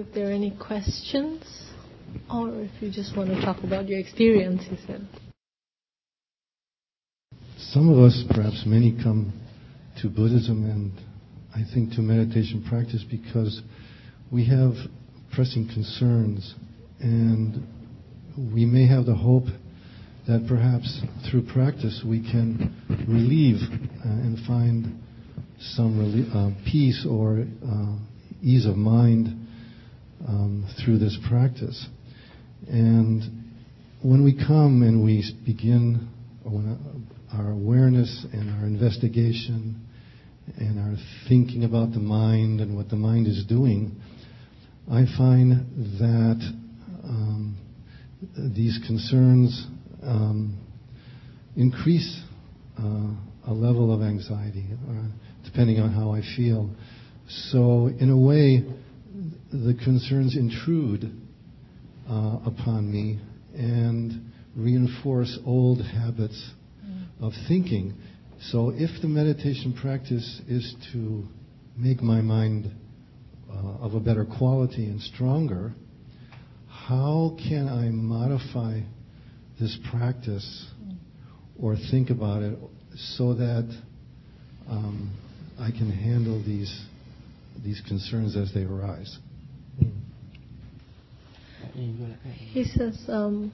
if there are any questions or if you just want to talk about your experience, he said. Some of us, perhaps many, come to Buddhism and I think to meditation practice because we have pressing concerns and we may have the hope that perhaps through practice we can relieve uh, and find some uh, peace or uh, ease of mind um, through this practice. And when we come and we begin our awareness and our investigation and our thinking about the mind and what the mind is doing, I find that um, these concerns um, increase uh, a level of anxiety, uh, depending on how I feel. So, in a way, the concerns intrude uh, upon me and reinforce old habits mm. of thinking. So, if the meditation practice is to make my mind uh, of a better quality and stronger, how can I modify this practice or think about it so that um, I can handle these these concerns as they arise? He says, um,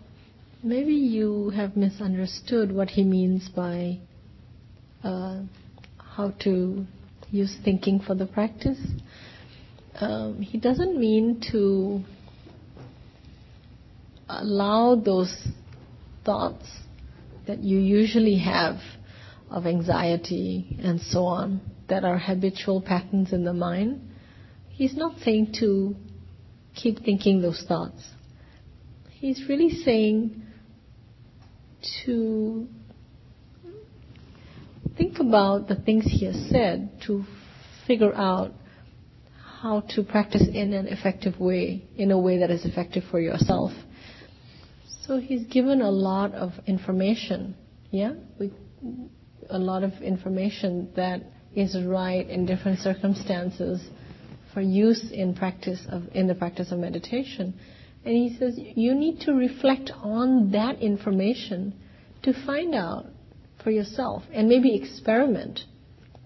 maybe you have misunderstood what he means by uh, how to use thinking for the practice. Um, he doesn't mean to allow those thoughts that you usually have of anxiety and so on that are habitual patterns in the mind. He's not saying to keep thinking those thoughts. He's really saying to think about the things he has said to figure out how to practice in an effective way, in a way that is effective for yourself. So he's given a lot of information, yeah? We, a lot of information that is right in different circumstances for use in practice of in the practice of meditation. And he says you need to reflect on that information to find out for yourself and maybe experiment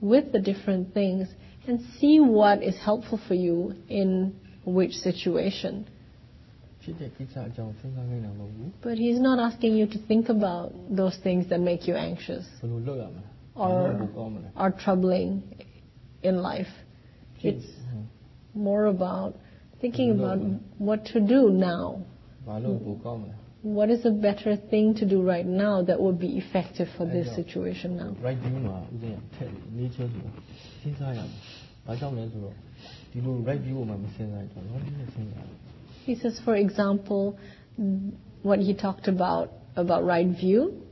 with the different things and see what is helpful for you in which situation. But he's not asking you to think about those things that make you anxious or are troubling in life. It's more about thinking about what to do now. What is a better thing to do right now that would be effective for this situation now? Right view now, he says, for example, what he talked about about right view.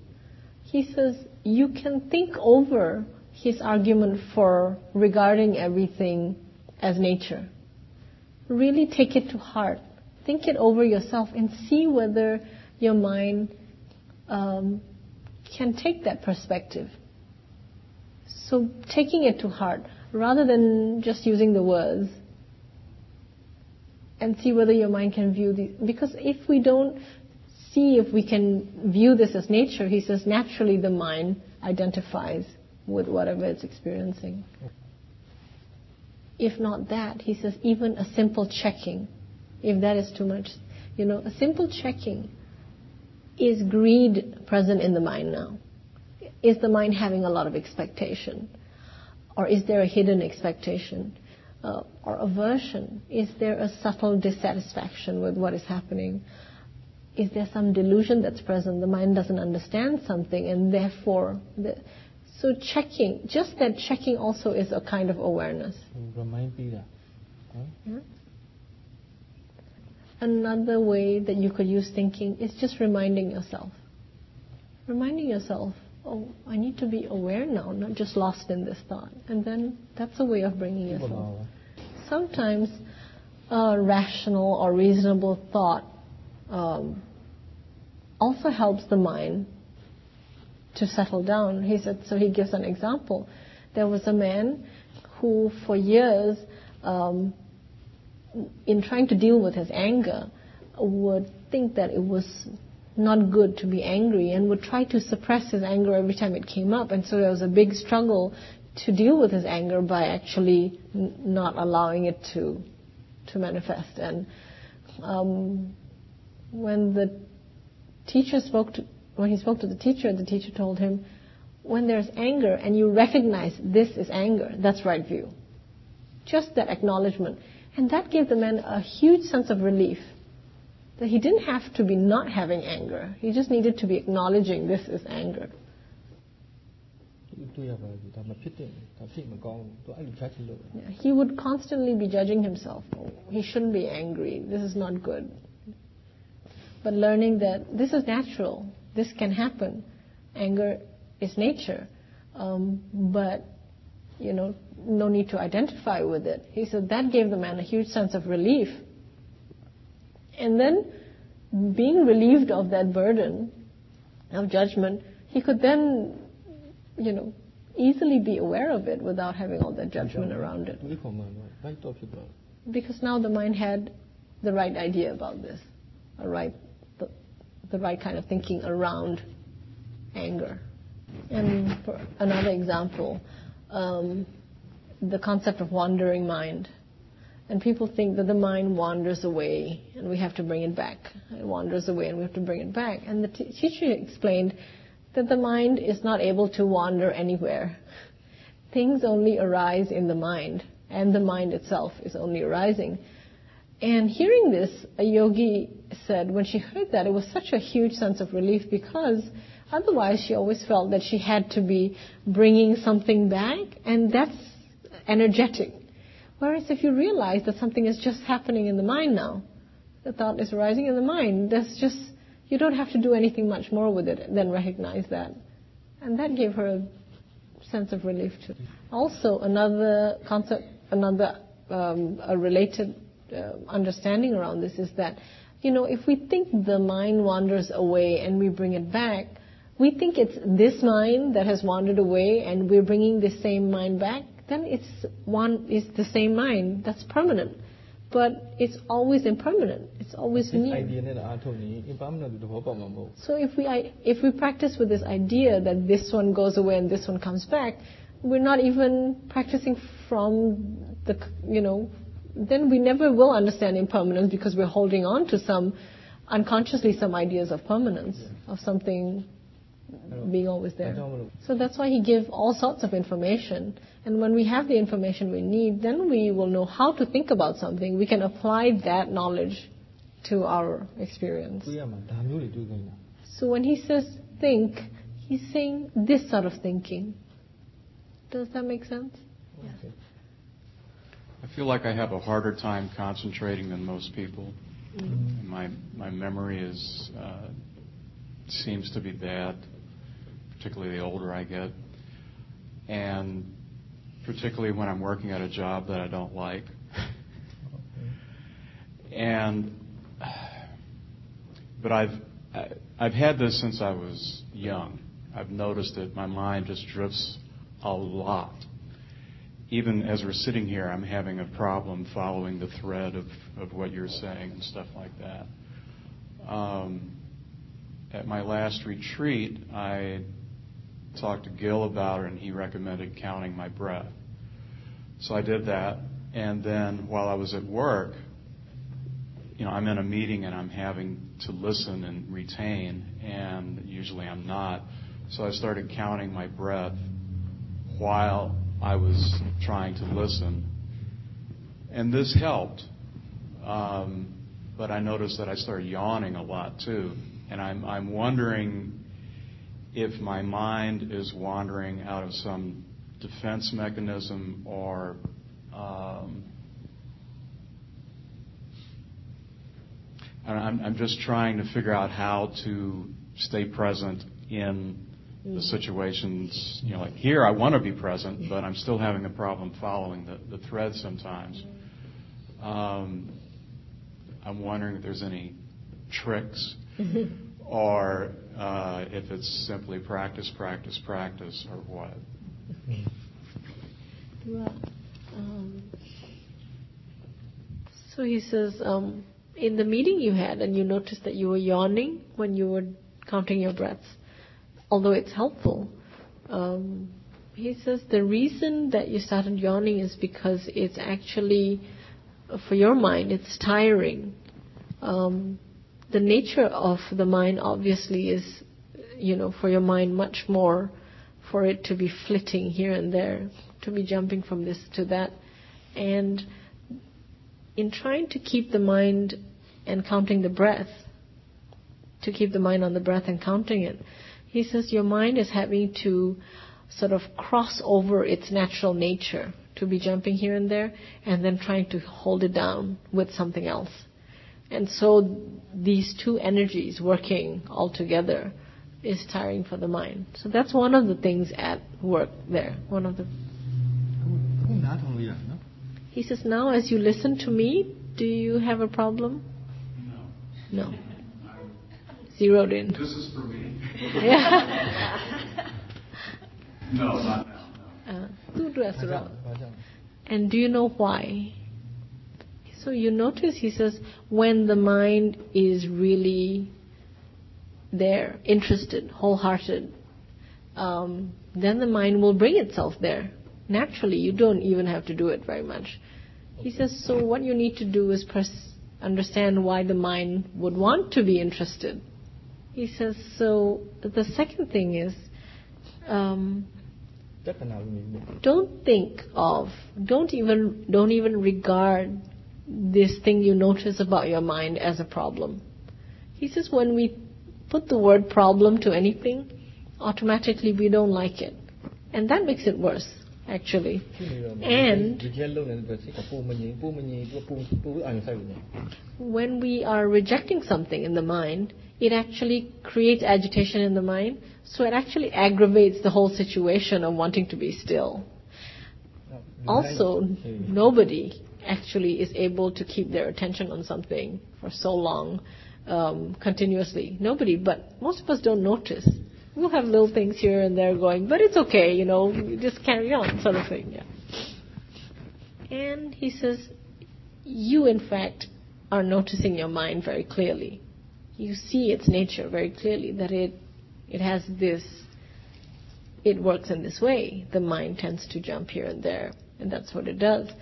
He says you can think over his argument for regarding everything as nature. Really take it to heart. Think it over yourself and see whether your mind um, can take that perspective. So taking it to heart rather than just using the words and see whether your mind can view these. Because if we don't see if we can view this as nature, he says naturally the mind identifies with whatever it's experiencing. If not that, he says even a simple checking, if that is too much, you know, a simple checking is greed present in the mind now? Is the mind having a lot of expectation? Or is there a hidden expectation? Uh, or aversion? Is there a subtle dissatisfaction with what is happening? Is there some delusion that's present? The mind doesn't understand something and therefore the, so checking, just that checking also is a kind of awareness. Yeah? Another way that you could use thinking is just reminding yourself. Reminding yourself, oh, I need to be aware now, not just lost in this thought. And then that's a way of bringing yourself. Sometimes a rational or reasonable thought um, also helps the mind to settle down. He said, so he gives an example. There was a man who, for years, um, in trying to deal with his anger, would think that it was not good to be angry and would try to suppress his anger every time it came up. And so there was a big struggle to deal with his anger by actually n- not allowing it to to manifest. And um, when the teacher spoke to when he spoke to the teacher, the teacher told him, when there's anger and you recognize this is anger, that's right view. Just that acknowledgement. And that gave the man a huge sense of relief that he didn't have to be not having anger. He just needed to be acknowledging this is anger. Yeah, he would constantly be judging himself. Oh, he shouldn't be angry. This is not good. But learning that this is natural. This can happen. Anger is nature. Um, but, you know, no need to identify with it. He said that gave the man a huge sense of relief. And then, being relieved of that burden of judgment, he could then, you know, easily be aware of it without having all that judgment around it. Because now the mind had the right idea about this, a right, the, right kind of thinking around anger. And for another example, um, the concept of wandering mind. And people think that the mind wanders away and we have to bring it back. It wanders away and we have to bring it back. And the teacher explained that the mind is not able to wander anywhere. Things only arise in the mind, and the mind itself is only arising. And hearing this, a yogi said when she heard that, it was such a huge sense of relief because otherwise she always felt that she had to be bringing something back, and that's energetic. Whereas if you realize that something is just happening in the mind now, the thought is arising in the mind, that's just, you don't have to do anything much more with it than recognize that. And that gave her a sense of relief too. Also, another concept, another um, a related Uh, understanding around this is that, you know, if we think the mind wanders away and we bring it back, we think it's this mind that has wandered away and we're bringing the same mind back then it's one is the same mind that's permanent. But it's always impermanent. It's always new. So if we if we practice with this idea that this one goes away and this one comes back, we're not even practicing from the you know. Then we never will understand impermanence because we're holding on to some unconsciously some ideas of permanence of something being always there. So that's why he gave all sorts of information. And when we have the information we need, then we will know how to think about something. We can apply that knowledge to our experience. So when he says think, he's saying this sort of thinking. Does that make sense? Okay. I feel like I have a harder time concentrating than most people. Mm-hmm. My my memory is uh, seems to be bad particularly the older I get. And particularly when I'm working at a job that I don't like. and but I've I've had this since I was young. I've noticed that my mind just drifts a lot. Even as we're sitting here, I'm having a problem following the thread of, of what you're saying and stuff like that. Um, at my last retreat, I talked to Gil about it, and he recommended counting my breath. So I did that, and then while I was at work, you know, I'm in a meeting and I'm having to listen and retain, and usually I'm not. So I started counting my breath while I was trying to listen. And this helped. Um, but I noticed that I started yawning a lot too. And I'm, I'm wondering if my mind is wandering out of some defense mechanism or um, I'm, I'm just trying to figure out how to stay present in the mm. situations. You know, like here, I want to be present, but I'm still having a problem following the, the thread sometimes. Um, I'm wondering if there's any tricks or uh, if it's simply practice, practice, practice, or what? Well, um, So he says, um, in the meeting you had, and you noticed that you were yawning when you were counting your breaths, although it's helpful. Um, he says the reason that you started yawning is because it's actually, for your mind, it's tiring. Um, the nature of the mind obviously is, you know, for your mind much more for it to be flitting here and there, to be jumping from this to that. And in trying to keep the mind and counting the breath, to keep the mind on the breath and counting it, he says your mind is having to sort of cross over its natural nature to be jumping here and there and then trying to hold it down with something else. And so these two energies working all together is tiring for the mind. So that's one of the things at work there. One of the. He says, now as you listen to me, do you have a problem? No. No. Zeroed in. This is for me. Yeah. No, not now. No. Uh, tu tu. And do you know why? So you notice he says when the mind is really there, interested, wholehearted, um, then the mind will bring itself there. Naturally, you don't even have to do it very much. He says, so what you need to do is pers- understand why the mind would want to be interested. He says, so the second thing is, um, don't think of, don't even, don't even regard this thing you notice about your mind as a problem. He says when we put the word problem to anything, automatically we don't like it. And that makes it worse, actually. And when we are rejecting something in the mind, it actually creates agitation in the mind, so it actually aggravates the whole situation of wanting to be still. Also, nobody actually is able to keep their attention on something for so long um, continuously. Nobody, but most of us don't notice. We'll have little things here and there going, but it's okay, you know, just carry on, sort of thing. Yeah. And he says, you in fact are noticing your mind very clearly. You see its nature very clearly that it it has this it works in this way. The mind tends to jump here and there, and that's what it does.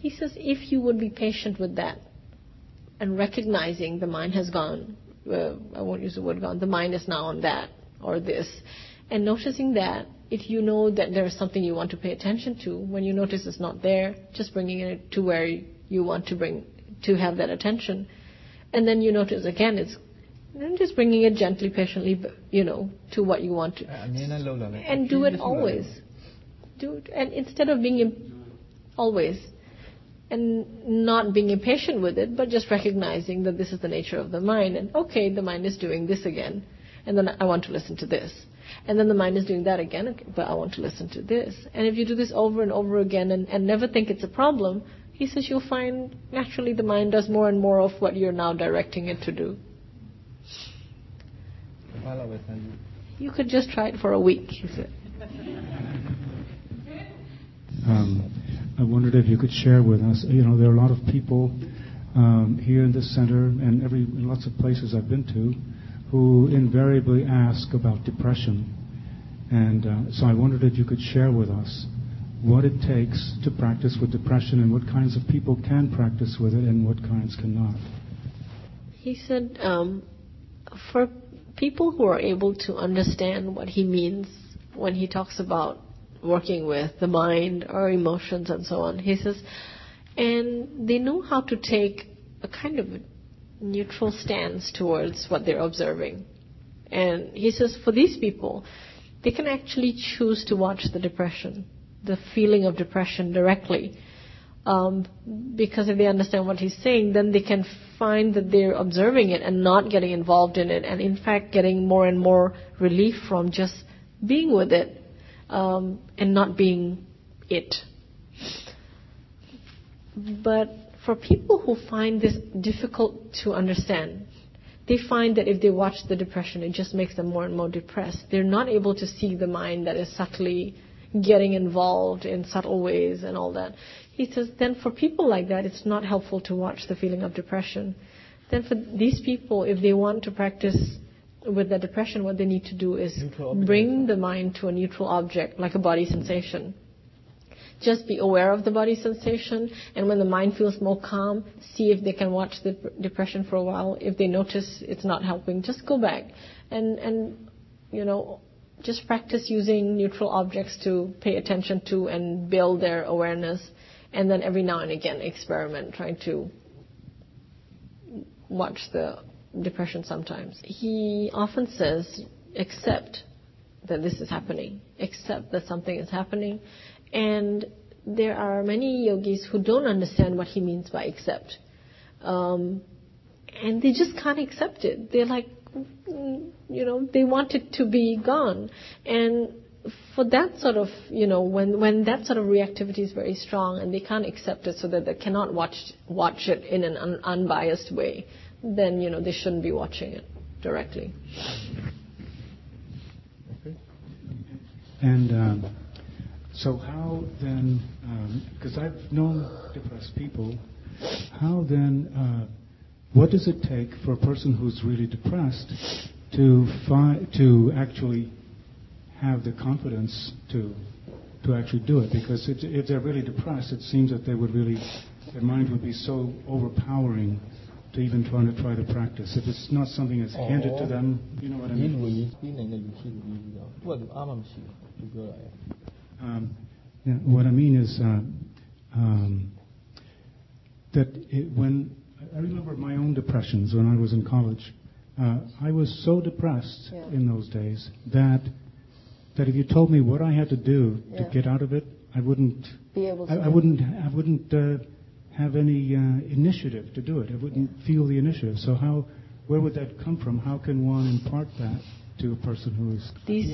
He says, if you would be patient with that and recognizing the mind has gone, uh, I won't use the word gone, the mind is now on that or this, and noticing that, if you know that there is something you want to pay attention to, when you notice it's not there, just bringing it to where you want to bring, to have that attention. And then you notice again it's and just bringing it gently, patiently, you know, to what you want to. And do it always. Do it, and instead of being Im- always, and not being impatient with it, but just recognizing that this is the nature of the mind, and okay, the mind is doing this again, and then I want to listen to this. And then the mind is doing that again, okay, but I want to listen to this. And if you do this over and over again and, and never think it's a problem, he says you'll find naturally the mind does more and more of what you're now directing it to do. You could just try it for a week, he said. Um, I wondered if you could share with us. You know, there are a lot of people um, here in this center and every in lots of places I've been to who invariably ask about depression, and uh, so I wondered if you could share with us what it takes to practice with depression and what kinds of people can practice with it and what kinds cannot. He said, um, for people who are able to understand what he means when he talks about working with the mind or emotions and so on, he says, and they know how to take a kind of neutral stance towards what they're observing. And he says, for these people, they can actually choose to watch the depression, the feeling of depression directly. Um, because if they understand what he's saying, then they can find that they're observing it and not getting involved in it, and in fact getting more and more relief from just being with it um, and not being it. But for people who find this difficult to understand, they find that if they watch the depression, it just makes them more and more depressed. They're not able to see the mind that is subtly getting involved in subtle ways and all that. He says, then for people like that, it's not helpful to watch the feeling of depression. Then for these people, if they want to practice with the depression, what they need to do is bring the mind to a neutral object, like a body sensation. Just be aware of the body sensation, and when the mind feels more calm, see if they can watch the depression for a while. If they notice it's not helping, just go back and and you know just practice using neutral objects to pay attention to and build their awareness, and then every now and again experiment trying to watch the depression sometimes. He often says, accept that this is happening, accept that something is happening, and there are many yogis who don't understand what he means by accept. Um, and they just can't accept it. They're like, you know, they want it to be gone. And for that sort of, you know, when, when that sort of reactivity is very strong and they can't accept it so that they cannot watch, watch it in an un, unbiased way, then, you know, they shouldn't be watching it directly. Okay. And um, how then, because um, I've known depressed people, how then, uh, what does it take for a person who's really depressed to actually have the confidence to to actually do it? Because it, if they're really depressed, it seems that they would really, their mind would be so overpowering to even try to practice. If it's not something that's handed to them, you know what I mean? Um, what I mean is uh, um, that when I remember my own depressions when I was in college, uh, I was so depressed yeah. in those days that that if you told me what I had to do yeah. to get out of it, I wouldn't be able. To I, I wouldn't. I wouldn't uh, have any uh, initiative to do it. I wouldn't feel the initiative. So how? Where would that come from? How can one impart that? To a person who is. These,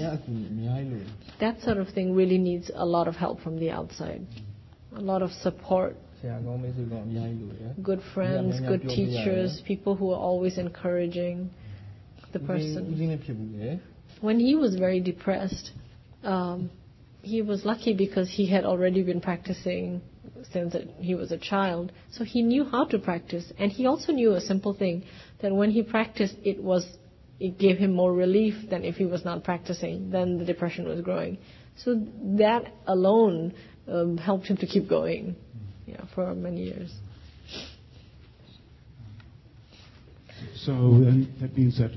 that sort of thing really needs a lot of help from the outside, a lot of support. Good friends, good teachers, people who are always encouraging the person. When he was very depressed, um, he was lucky because he had already been practicing since he was a child. So he knew how to practice. And he also knew a simple thing that when he practiced, it was it gave him more relief than if he was not practicing. Then the depression was growing. So that alone um, helped him to keep going yeah, for many years. So then that means that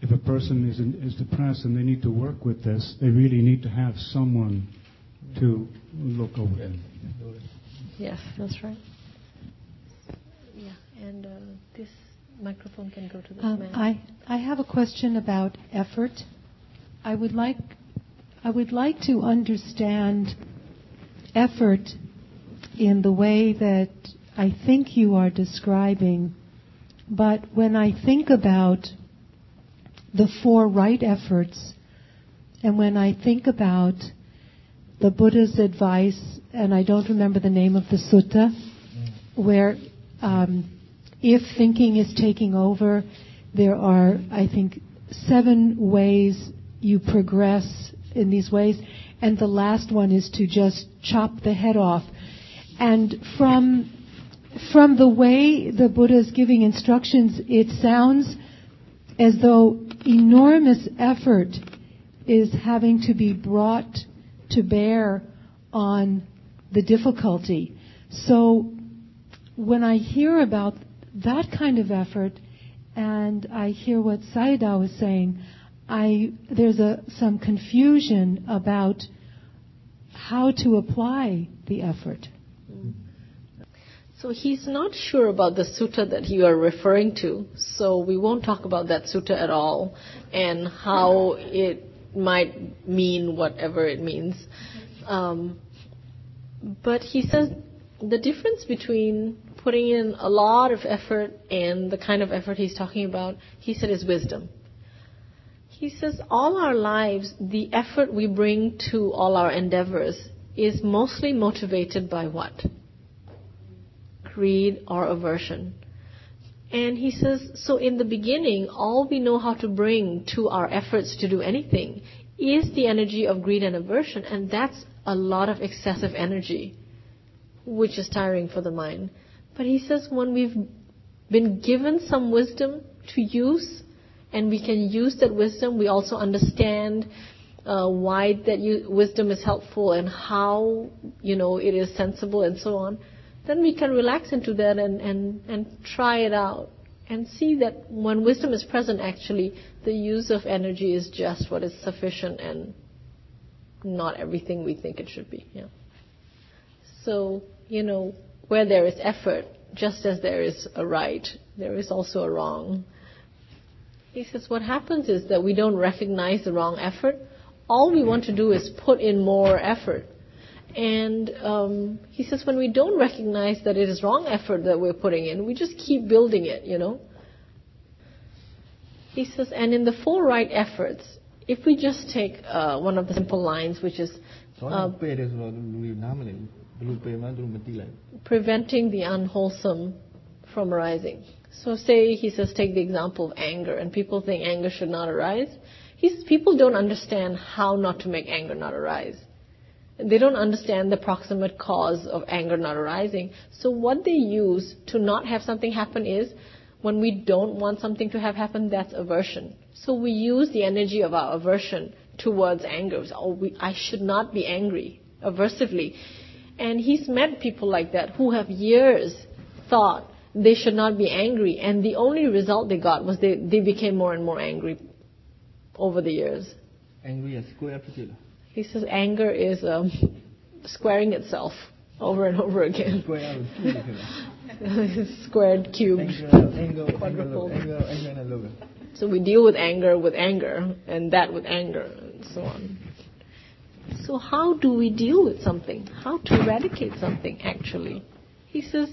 if a person is, in, is depressed and they need to work with this, they really need to have someone to look over them. Yes, that's right. Yeah, and uh, this microphone can go to this um, man. I, I have a question about effort. I would like I would like to understand effort in the way that I think you are describing. But when I think about the four right efforts, and when I think about the Buddha's advice, and I don't remember the name of the sutta, where um, if thinking is taking over, there are, I think, seven ways you progress in these ways. And the last one is to just chop the head off. And from, from the way the Buddha is giving instructions, it sounds as though enormous effort is having to be brought to bear on the difficulty. So when I hear about that kind of effort, and I hear what Sayadaw was saying, I, there's a, some confusion about how to apply the effort. So he's not sure about the sutta that you are referring to, so we won't talk about that sutta at all and how it might mean whatever it means. Um, but he says the difference between putting in a lot of effort and the kind of effort he's talking about, he said is wisdom. He says all our lives, the effort we bring to all our endeavors is mostly motivated by what? Greed or aversion. And he says, so in the beginning, all we know how to bring to our efforts to do anything is the energy of greed and aversion, and that's a lot of excessive energy. which is tiring for the mind. But he says when we've been given some wisdom to use, and we can use that wisdom, we also understand uh, why that you, wisdom is helpful and how you know it is sensible and so on. Then we can relax into that and, and, and try it out and see that when wisdom is present, actually, the use of energy is just what is sufficient and not everything we think it should be. Yeah. So, you know, where there is effort, just as there is a right, there is also a wrong. He says what happens is that we don't recognize the wrong effort. All we want to do is put in more effort. And um, he says when we don't recognize that it is wrong effort that we're putting in, we just keep building it, you know. He says, and in the four right efforts, if we just take uh, one of the simple lines, which is uh, preventing the unwholesome from arising. So say he says take the example of anger and people think anger should not arise. He's, people don't understand how not to make anger not arise. They don't understand the proximate cause of anger not arising. So what they use to not have something happen is when we don't want something to have happen, that's aversion. So we use the energy of our aversion towards anger. Oh, we, I should not be angry, aversively. And he's met people like that who have years thought they should not be angry, and the only result they got was they, they became more and more angry over the years. Angry is square He says anger is um, squaring itself over and over again. Squared cube. So we deal with anger with anger, and that with anger, and so on. So how do we deal with something? How to eradicate something, actually? He says,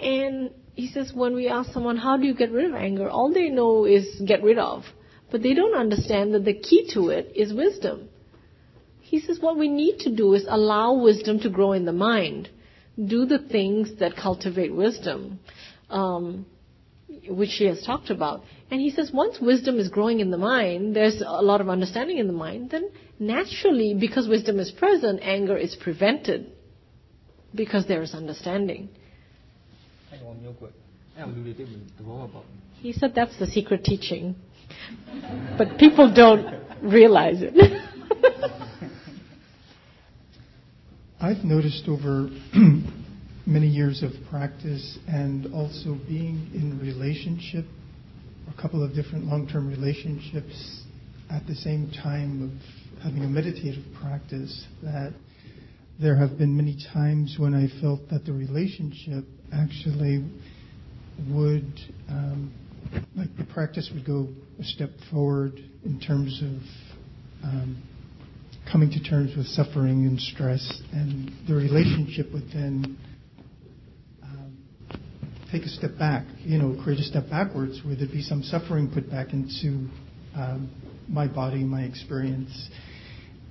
and he says when we ask someone, how do you get rid of anger? All they know is get rid of. But they don't understand that the key to it is wisdom. He says what we need to do is allow wisdom to grow in the mind. Do the things that cultivate wisdom, um, which he has talked about. And he says once wisdom is growing in the mind, there's a lot of understanding in the mind, then naturally, because wisdom is present, anger is prevented because there is understanding. He said that's the secret teaching. But people don't realize it. I've noticed over many years of practice and also being in relationship, a couple of different long-term relationships at the same time of having a meditative practice that there have been many times when I felt that the relationship actually would, um, like the practice would go a step forward in terms of um, coming to terms with suffering and stress, and the relationship would then um, take a step back, you know, create a step backwards where there'd be some suffering put back into um, my body, my experience.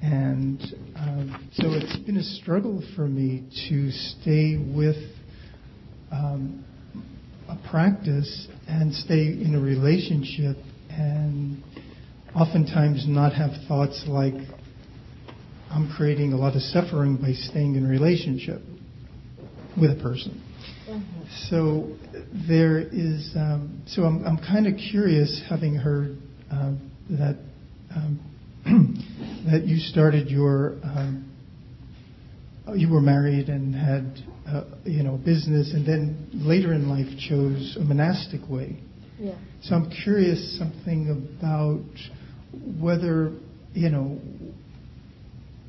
And um, so it's been a struggle for me to stay with um, a practice and stay in a relationship and oftentimes not have thoughts like I'm creating a lot of suffering by staying in a relationship with a person. Mm-hmm. So there is, um, so I'm, I'm kind of curious, having heard uh, that um, that you started your, um, you were married and had, uh, you know, business, and then later in life chose a monastic way. Yeah. So I'm curious something about whether, you know,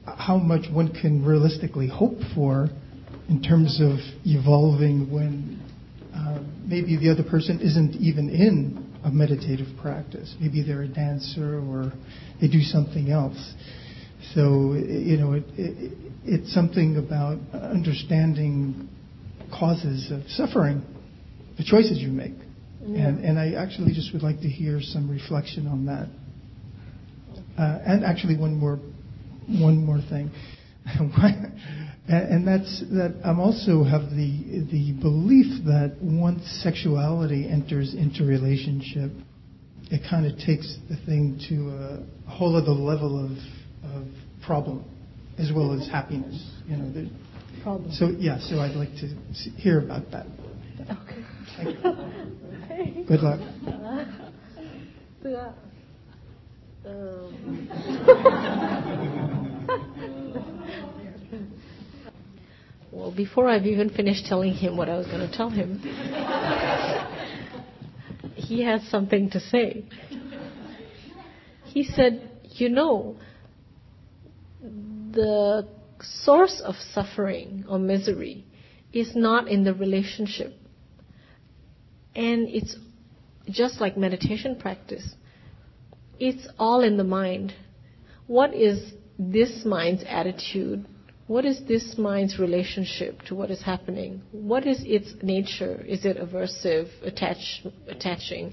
how much one can realistically hope for in terms of evolving when uh, maybe the other person isn't even in a meditative practice. Maybe they're a dancer or they do something else. So, you know, it, it, it's something about understanding causes of suffering, the choices you make. Yeah. And, and I actually just would like to hear some reflection on that. Uh, and actually, one more one more thing. and that's that I'm also have the the belief that once sexuality enters into relationship, it kind of takes the thing to a whole other level of, of problem, as well as happiness. You know, problem. So yeah, so I'd like to hear about that. Okay. Thank you. Good luck. Thưa, before I've even finished telling him what I was going to tell him, he has something to say. He said, You know, the source of suffering or misery is not in the relationship. And it's just like meditation practice. It's all in the mind. What is this mind's attitude? What is this mind's relationship to what is happening? What is its nature? Is it aversive, attach, attaching?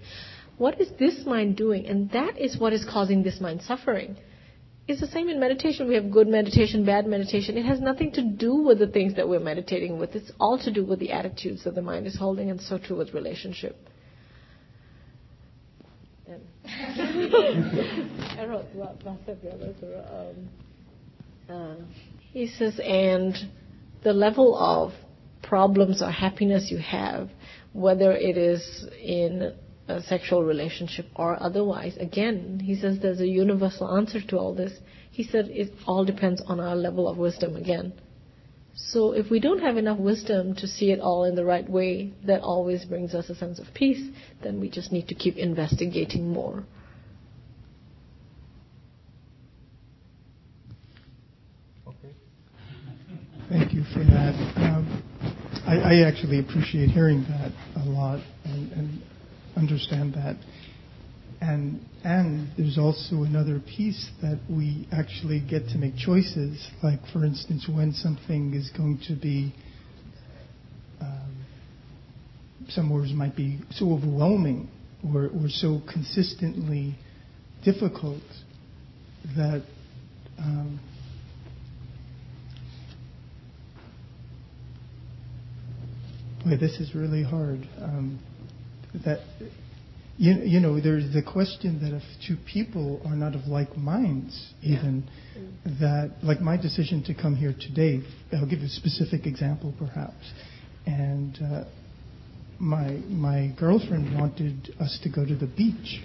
What is this mind doing? And that is what is causing this mind suffering. It's the same in meditation. We have good meditation, bad meditation. It has nothing to do with the things that we're meditating with. It's all to do with the attitudes that the mind is holding, and so too with relationship. I wrote um, uh, he says, and the level of problems or happiness you have, whether it is in a sexual relationship or otherwise, again, he says there's a universal answer to all this. He said it all depends on our level of wisdom again. So if we don't have enough wisdom to see it all in the right way, that always brings us a sense of peace, then we just need to keep investigating more. Thank you for that. Um, I, actually appreciate hearing that a lot and, and understand that. And and there's also another piece that we actually get to make choices. Like for instance, when something is going to be, um, some words might be so overwhelming or, or so consistently difficult that um, boy, this is really hard. Um, that you, you know, there's the question that if two people are not of like minds, even that, like my decision to come here today, I'll give you a specific example, perhaps, and uh, my my girlfriend wanted us to go to the beach,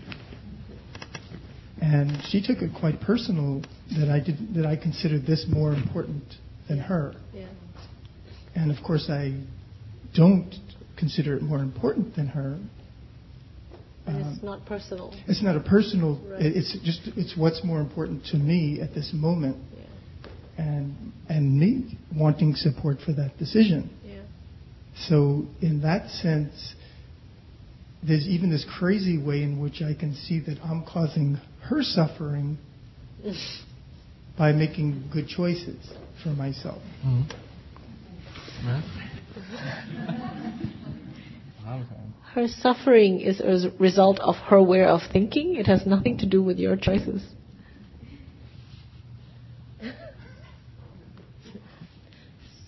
and she took it quite personal that I did that I considered this more important than her, Yeah. and of course I don't consider it more important than her. And Um, it's not personal. it's not a personal. Right. It's just it's what's more important to me at this moment, Yeah. and and me wanting support for that decision. Yeah. So in that sense, there's even this crazy way in which I can see that I'm causing her suffering by making good choices for myself. Her suffering is a result of her way of thinking. It has nothing to do with your choices.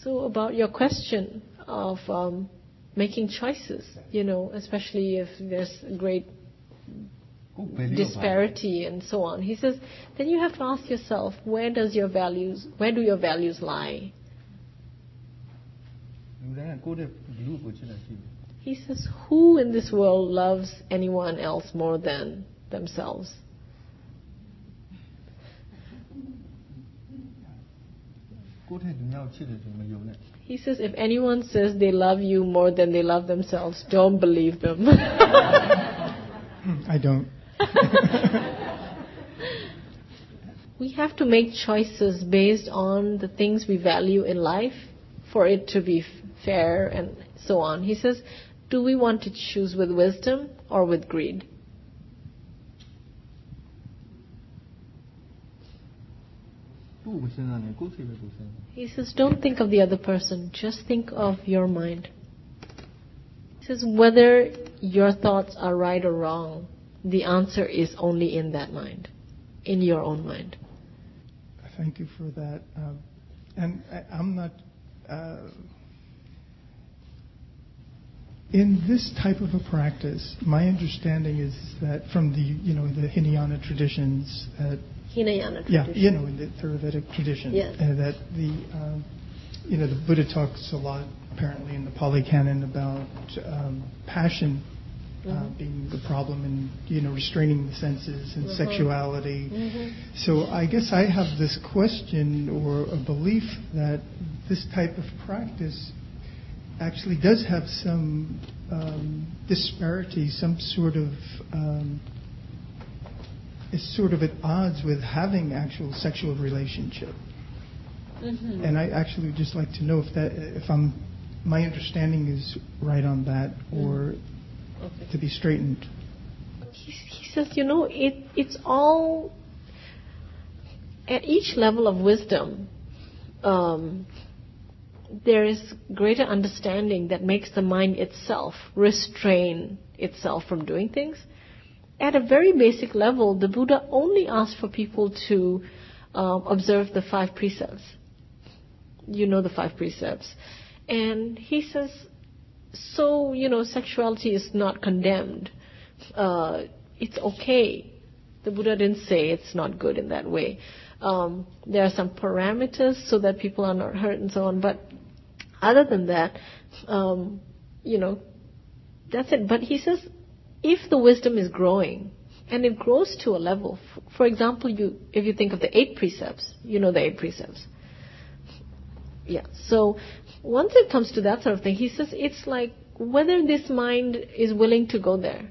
so about your question of um, making choices, you know, especially if there's great disparity and so on. He says, then you have to ask yourself, where does your values, where do your values lie? He says, Who in this world loves anyone else more than themselves? He says, If anyone says they love you more than they love themselves, don't believe them. I don't. we have to make choices based on the things we value in life for it to be fair, and so on. He says, Do we want to choose with wisdom or with greed? He says, Don't think of the other person, just think of your mind. He says, Whether your thoughts are right or wrong, the answer is only in that mind, in your own mind. Thank you for that. Uh, and I, am not. Uh, in this type of a practice, my understanding is that from the you know the Hinayana traditions, that Hinayana yeah, you know, in the Theravadic tradition, Yes. uh, that the um, you know, the Buddha talks a lot, apparently, in the Pali Canon about um, passion uh, mm-hmm. being the problem and you know restraining the senses and mm-hmm. sexuality. Mm-hmm. So I guess I have this question or a belief that this type of practice actually does have some um, disparity, some sort of um, is sort of at odds with having actual sexual relationship. Mm-hmm. And I actually would just like to know if that, if I'm, my understanding is right on that, or mm-hmm. okay. to be straightened. He, he says, you know, it, it's all at each level of wisdom. Um, there is greater understanding that makes the mind itself restrain itself from doing things. At a very basic level, the Buddha only asked for people to uh, observe the five precepts you know the five precepts. And he says, so, you know, sexuality is not condemned. Uh, it's okay. The Buddha didn't say it's not good in that way. Um, there are some parameters so that people are not hurt and so on. But other than that, um, you know, that's it. But he says, if the wisdom is growing, and it grows to a level, for example, you, if you think of the eight precepts, you know the eight precepts. Yeah. So once it comes to that sort of thing, he says it's like whether this mind is willing to go there.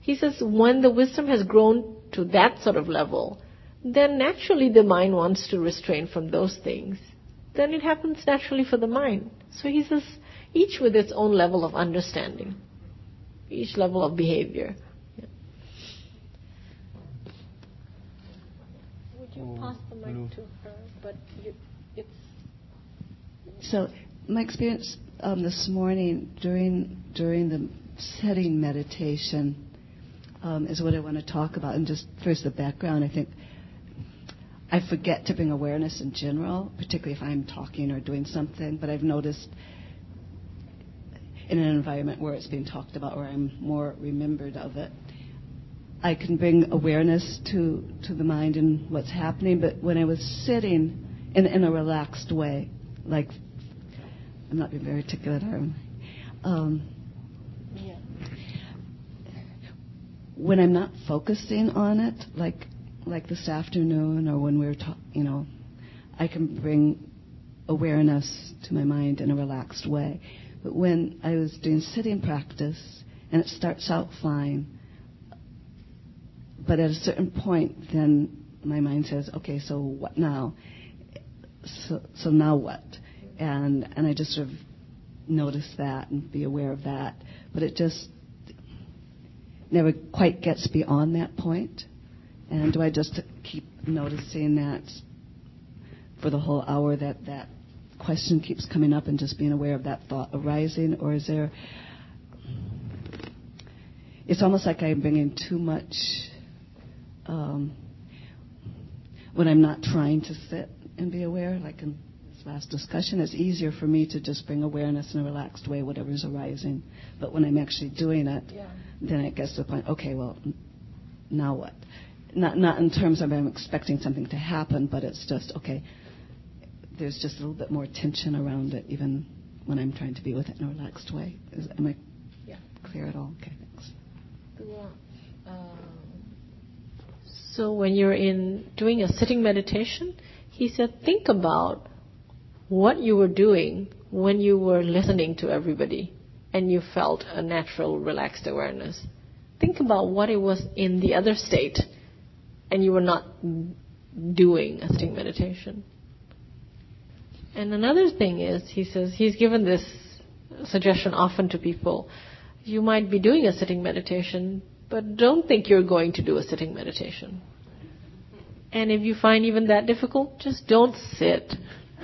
He says when the wisdom has grown to that sort of level, then naturally the mind wants to restrain from those things. Then it happens naturally for the mind. So he says each with its own level of understanding, each level of behavior. Yeah. Would you pass the mic to her? But you, it's so my experience um, this morning during during the setting meditation um, is what I want to talk about. And just first the background, I think I forget to bring awareness in general, particularly if I'm talking or doing something. But I've noticed in an environment where it's being talked about, where I'm more remembered of it, I can bring awareness to to the mind and what's happening. But when I was sitting in, in a relaxed way, like I'm not being very articulate, am um, yeah. When I'm not focusing on it, like like this afternoon or when we were talking, you know, I can bring awareness to my mind in a relaxed way. But when I was doing sitting practice, and it starts out fine, but at a certain point, then my mind says, okay, so what now? So, so now what? and and I just sort of notice that and be aware of that. But it just never quite gets beyond that point. And do I just keep noticing that for the whole hour that that question keeps coming up and just being aware of that thought arising, or is there? It's almost like I'm bringing too much. Um, when I'm not trying to sit and be aware, like in this last discussion, it's easier for me to just bring awareness in a relaxed way, whatever's arising. But when I'm actually doing it, yeah. then it gets to the point, okay, well, now what? Not, not in terms of I'm expecting something to happen, but it's just, okay, there's just a little bit more tension around it, even when I'm trying to be with it in a relaxed way. Is, am I yeah. clear at all? Okay, thanks. Um, so when you're in doing a sitting meditation, he said, think about what you were doing when you were listening to everybody and you felt a natural relaxed awareness. Think about what it was in the other state and you were not doing a sitting meditation. And another thing is, he says, he's given this suggestion often to people. You might be doing a sitting meditation, but don't think you're going to do a sitting meditation. And if you find even that difficult, just don't sit.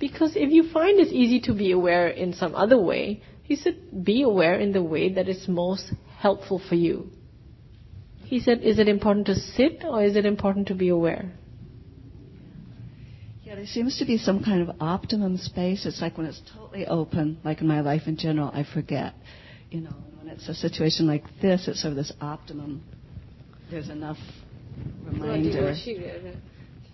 because if you find it's easy to be aware in some other way, he said, be aware in the way that is most helpful for you. He said, is it important to sit or is it important to be aware? Yeah, there seems to be some kind of optimum space. It's like when it's totally open, like in my life in general, I forget. You know, when it's a situation like this, it's sort of this optimum. There's enough reminder.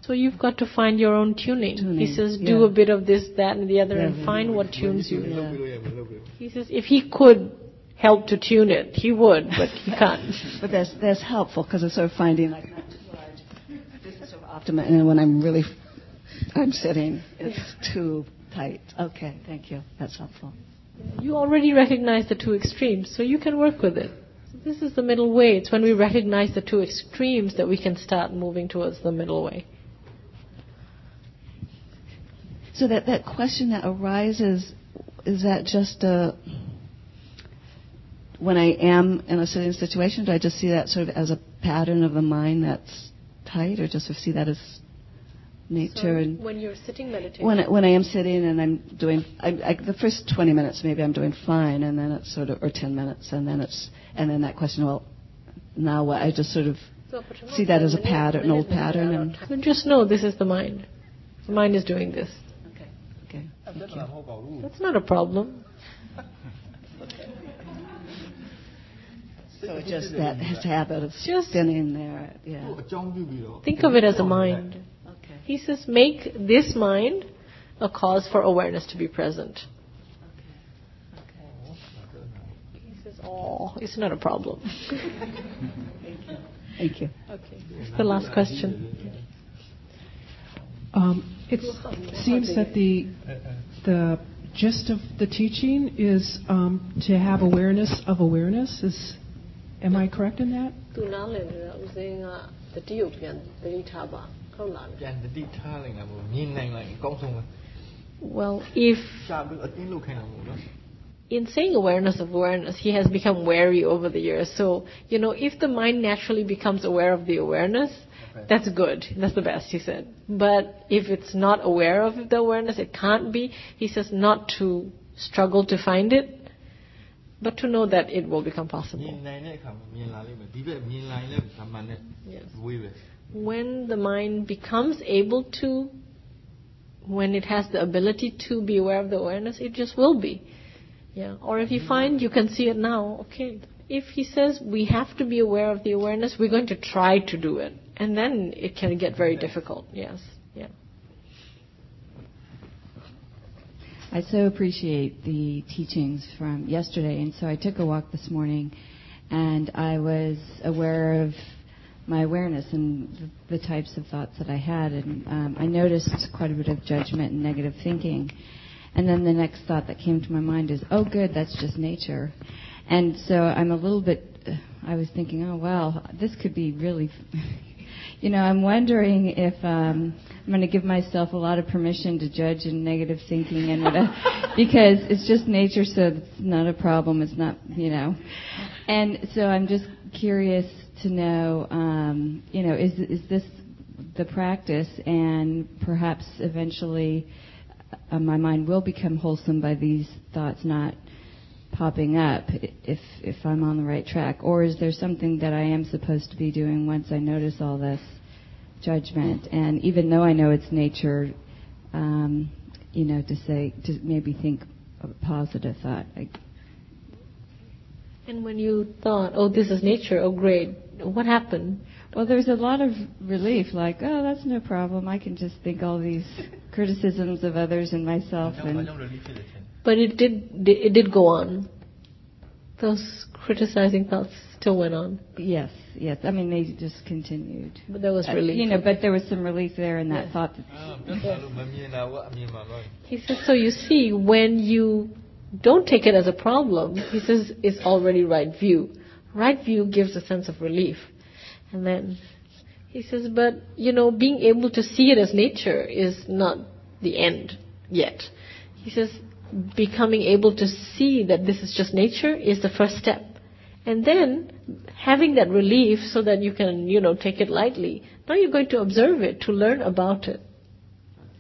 So you've got to find your own tuning. Tuning, He says, yeah. do a bit of this, that, and the other, Yeah, and yeah. find what tunes you. Yeah. He says, if he could help to tune it, he would, but he can't. But that's that's helpful because it's sort of finding like not too large. This is sort of optimum, and when I'm really, I'm sitting, it's too tight. Okay, thank you. That's helpful. You already recognize the two extremes, so you can work with it. So this is the middle way. It's when we recognize the two extremes that we can start moving towards the middle way. So that that question that arises is that just a when I am in a sitting situation, do I just see that sort of as a pattern of the mind that's tight, or just see that as nature and when you're sitting meditating, when I, when I am sitting and I'm doing I, I, the first 20 minutes maybe I'm doing fine and then it's sort of or 10 minutes and then it's and then that question well now what I just sort of see that as a pattern an old pattern and So just know this is the mind. The mind is doing this. okay okay thank you That's not a problem. So just that habit of just sitting there. Yeah. Think of it as a mind. Okay. He says, make this mind a cause for awareness to be present. Okay. Okay. He says, oh, it's not a problem. Thank you. Thank you. Okay. It's the last question. Um, it seems that the the gist of the teaching is um, to have awareness of awareness. Is am I correct in that? သူနားလည်နေတာဦးစင်းကတတိယပြန်တတိထားပါဟုတ်လား ပြန်တတိထားလိုက်တာမို့မြင်နိုင်လိုက်ရင်အကောင်းဆုံးပဲ Well, if ရှာပြီးအတင်းလုပ်ခိုင်းတာမို့နော် in saying awareness of awareness, he has become wary over the years. So, you know, if the mind naturally becomes aware of the awareness, that's good. That's the best, he said. But if it's not aware of the awareness, it can't be. He says not to struggle to find it, but to know that it will become possible. Yes. When the mind becomes able to, when it has the ability to be aware of the awareness, it just will be. Yeah. Or if you find you can see it now, okay. If he says we have to be aware of the awareness, we're going to try to do it. And then it can get very difficult, yes. I so appreciate the teachings from yesterday, and so I took a walk this morning, and I was aware of my awareness and the, types of thoughts that I had, and um, I noticed quite a bit of judgment and negative thinking. And then the next thought that came to my mind is, "Oh, good, that's just nature." And so I'm a little bit. I was thinking, "Oh, wow, this could be really." You know, I'm wondering if um, I'm going to give myself a lot of permission to judge and negative thinking and whatever, because it's just nature, so it's not a problem. It's not, you know. And so I'm just curious to know, um, you know, is is this the practice, and perhaps eventually uh, my mind will become wholesome by these thoughts not popping up if if I'm on the right track? Or is there something that I am supposed to be doing once I notice all this judgment? And even though I know it's nature, um, you know, to say, to maybe think a positive thought. Like, and when you thought, oh, this is nature, oh, great, what happened? Well, there's a lot of relief, like, oh, that's no problem. I can just think all these criticisms of others and myself. and but it did it did go on. Those criticizing thoughts still went on. Yes, yes. I mean, they just continued. But there was uh, relief. You know, but there was some relief there in that yes. thought. That he says, so you see, when you don't take it as a problem, he says, it's already right view. Right view gives a sense of relief. And then he says, but, you know, being able to see it as nature is not the end yet. He says, becoming able to see that this is just nature is the first step. And then having that relief so that you can, you know, take it lightly. Now you're going to observe it, to learn about it.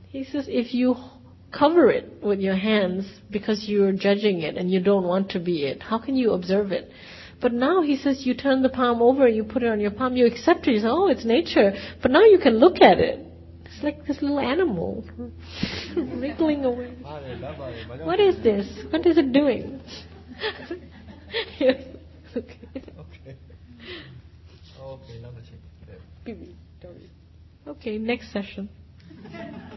He says if you cover it with your hands because you're judging it and you don't want to be it, how can you observe it? But now he says you turn the palm over, you put it on your palm, you accept it, you say, oh, it's nature. But now you can look at it. It's like this little animal wriggling away. What is this? What is it doing? yes. Okay. Okay. Okay, Okay, next session.